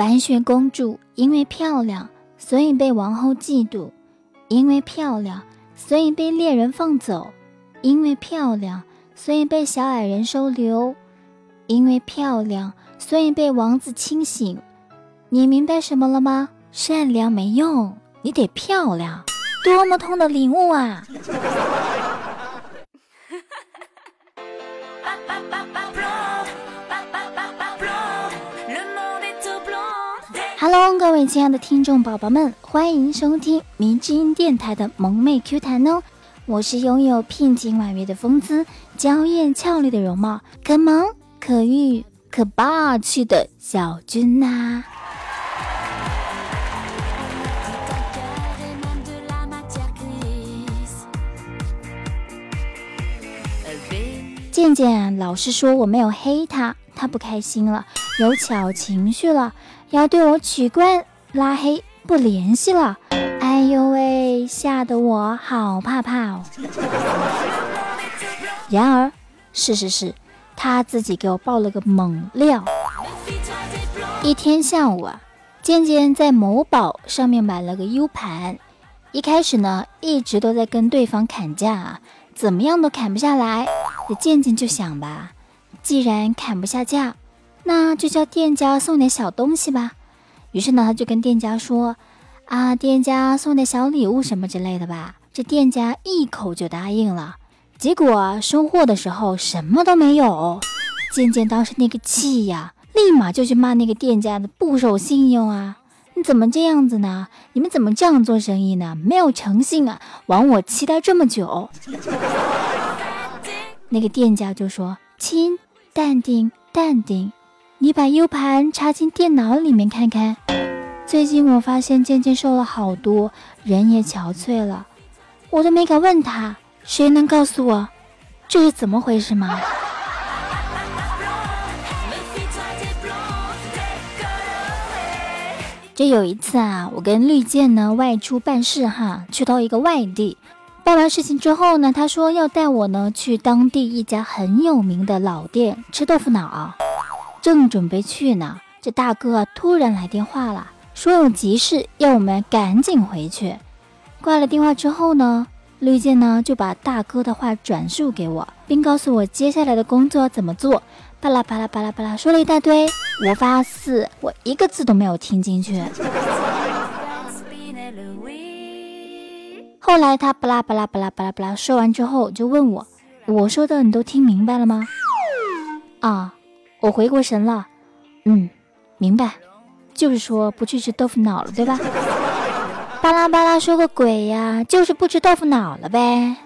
白雪公主因为漂亮，所以被王后嫉妒；因为漂亮，所以被猎人放走；因为漂亮，所以被小矮人收留；因为漂亮，所以被王子清醒。你明白什么了吗？善良没用，你得漂亮。多么痛的领悟啊！Hello，各位亲爱的听众宝宝们，欢迎收听迷之音电台的萌妹 Q 弹哦！我是拥有聘景婉约的风姿、娇艳俏丽的容貌、可萌可欲可霸气的小君呐。健健老是说我没有黑他，他不开心了，有小情绪了。要对我取关、拉黑、不联系了，哎呦喂，吓得我好怕怕哦。然而，事实是，他自己给我爆了个猛料。一天下午啊，渐渐在某宝上面买了个 U 盘，一开始呢，一直都在跟对方砍价，怎么样都砍不下来。这渐渐就想吧，既然砍不下价。那就叫店家送点小东西吧。于是呢，他就跟店家说：“啊，店家送点小礼物什么之类的吧。”这店家一口就答应了。结果收货的时候什么都没有。渐渐当时那个气呀，立马就去骂那个店家的不守信用啊！你怎么这样子呢？你们怎么这样做生意呢？没有诚信啊！枉我期待这么久。那个店家就说：“亲，淡定，淡定。”你把 U 盘插进电脑里面看看。最近我发现渐渐瘦了好多，人也憔悴了。我都没敢问他，谁能告诉我这是怎么回事吗？这有一次啊，我跟绿箭呢外出办事哈，去到一个外地，办完事情之后呢，他说要带我呢去当地一家很有名的老店吃豆腐脑。正准备去呢，这大哥突然来电话了，说有急事要我们赶紧回去。挂了电话之后呢，绿箭呢就把大哥的话转述给我，并告诉我接下来的工作怎么做。巴拉巴拉巴拉巴拉说了一大堆，我发誓我一个字都没有听进去。后来他巴拉巴拉巴拉巴拉巴拉说完之后，就问我，我说的你都听明白了吗？啊。我回过神了，嗯，明白，就是说不去吃豆腐脑了，对吧？巴拉巴拉说个鬼呀，就是不吃豆腐脑了呗。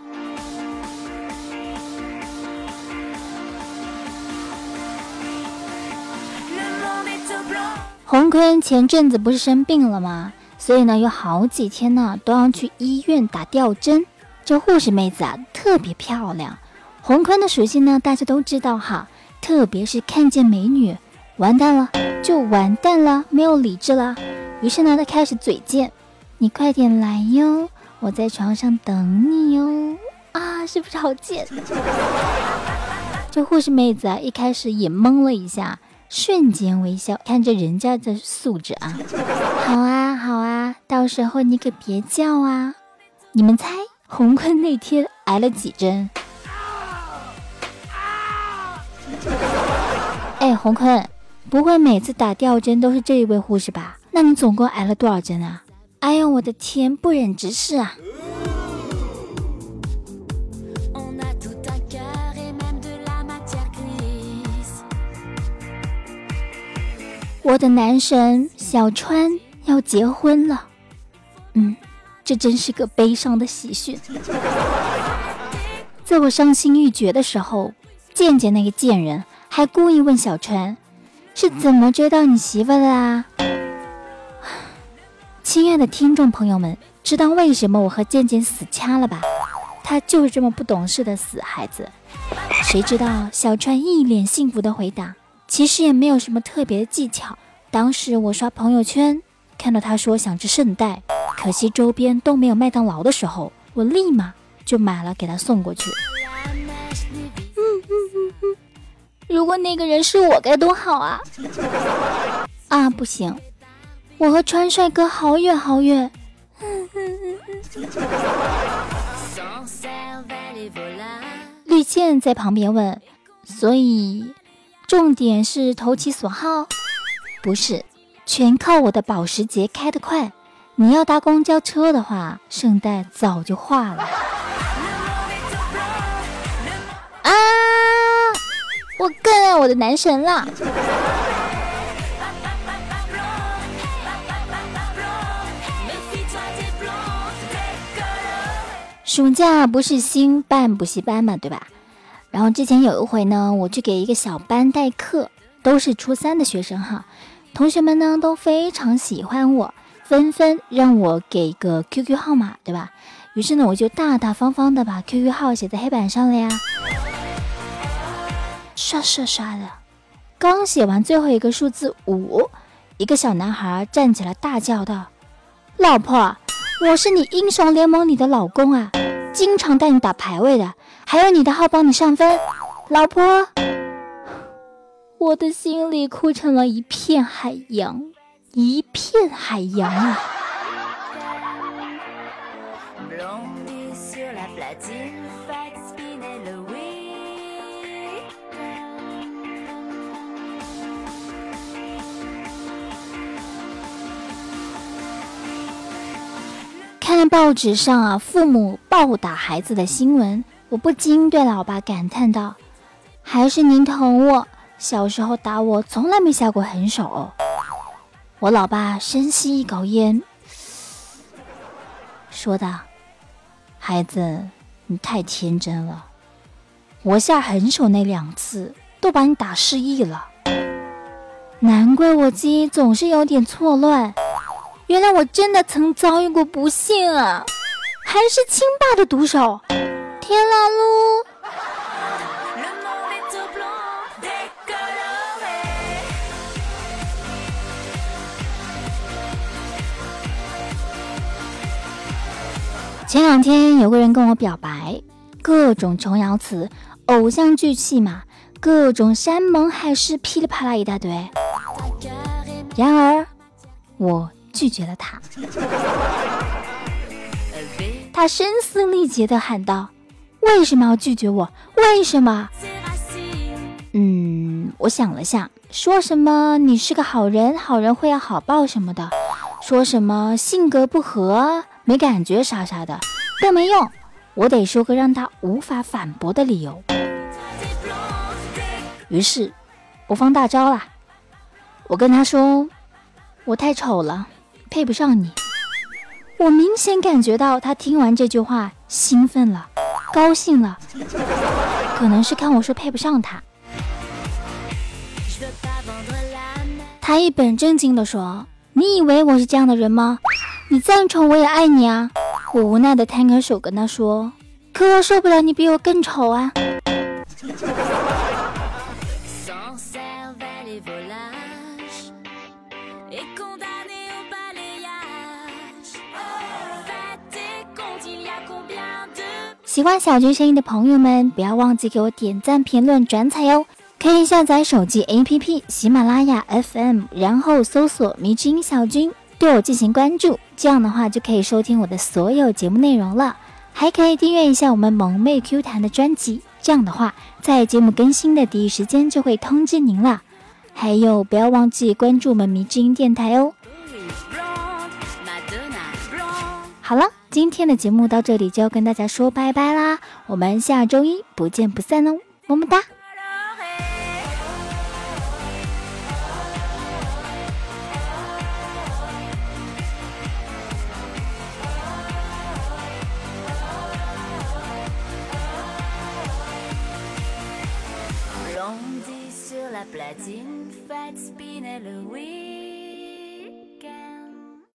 洪坤前阵子不是生病了吗？所以呢，有好几天呢都要去医院打吊针。这护士妹子啊，特别漂亮。洪坤的属性呢，大家都知道哈。特别是看见美女，完蛋了，就完蛋了，没有理智了。于是呢，他开始嘴贱：“你快点来哟，我在床上等你哟。”啊，是不是好贱？这护士妹子啊，一开始也懵了一下，瞬间微笑，看着人家的素质啊。好啊，好啊，到时候你可别叫啊。你们猜，洪坤那天挨了几针？哎，洪坤，不会每次打吊针都是这一位护士吧？那你总共挨了多少针啊？哎呦，我的天，不忍直视啊！我的男神小川要结婚了，嗯，这真是个悲伤的喜讯。在我伤心欲绝的时候，见见那个贱人。还故意问小川是怎么追到你媳妇的啊？亲爱的听众朋友们，知道为什么我和健健死掐了吧？他就是这么不懂事的死孩子。谁知道小川一脸幸福的回答，其实也没有什么特别的技巧。当时我刷朋友圈，看到他说想吃圣代，可惜周边都没有麦当劳的时候，我立马就买了给他送过去。如果那个人是我该多好啊！啊，不行，我和川帅哥好远好远。绿箭在旁边问：“所以重点是投其所好？不是，全靠我的保时捷开得快。你要搭公交车的话，圣诞早就化了。”我更爱我的男神了。暑假不是新办补习班嘛，对吧？然后之前有一回呢，我去给一个小班代课，都是初三的学生哈。同学们呢都非常喜欢我，纷纷让我给个 QQ 号码，对吧？于是呢，我就大大方方的把 QQ 号写在黑板上了呀，刷刷刷的。刚写完最后一个数字五，一个小男孩站起来大叫道：“老婆，我是你英雄联盟里的老公啊！”经常带你打排位的，还有你的号帮你上分，老婆，我的心里哭成了一片海洋，一片海洋啊！看报纸上啊，父母暴打孩子的新闻，我不禁对老爸感叹道：“还是您疼我，小时候打我从来没下过狠手。”我老爸深吸一口烟，说道：“孩子，你太天真了，我下狠手那两次都把你打失忆了，难怪我记忆总是有点错乱。”原来我真的曾遭遇过不幸啊，还是亲爸的毒手！天啦噜！前两天有个人跟我表白，各种琼瑶词、偶像剧戏码，各种山盟海誓，噼里啪啦一大堆。然而，我。拒绝了他，他声嘶力竭地喊道：“为什么要拒绝我？为什么？”嗯，我想了下，说什么你是个好人，好人会要好报什么的，说什么性格不合，没感觉啥啥的都没用，我得说个让他无法反驳的理由。于是，我放大招了，我跟他说：“我太丑了。”配不上你，我明显感觉到他听完这句话兴奋了，高兴了，可能是看我说配不上他。他一本正经地说：“你以为我是这样的人吗？你再丑我也爱你啊！”我无奈的摊开手跟他说：“可我受不了你比我更丑啊！”喜欢小军声音的朋友们，不要忘记给我点赞、评论、转采哟！可以下载手机 APP 喜马拉雅 FM，然后搜索“迷之音小军”，对我进行关注。这样的话就可以收听我的所有节目内容了。还可以订阅一下我们萌妹 Q 弹的专辑，这样的话在节目更新的第一时间就会通知您了。还有，不要忘记关注我们迷之音电台哦！好了。今天的节目到这里就要跟大家说拜拜啦，我们下周一不见不散哦，么么哒。platine, fête spinello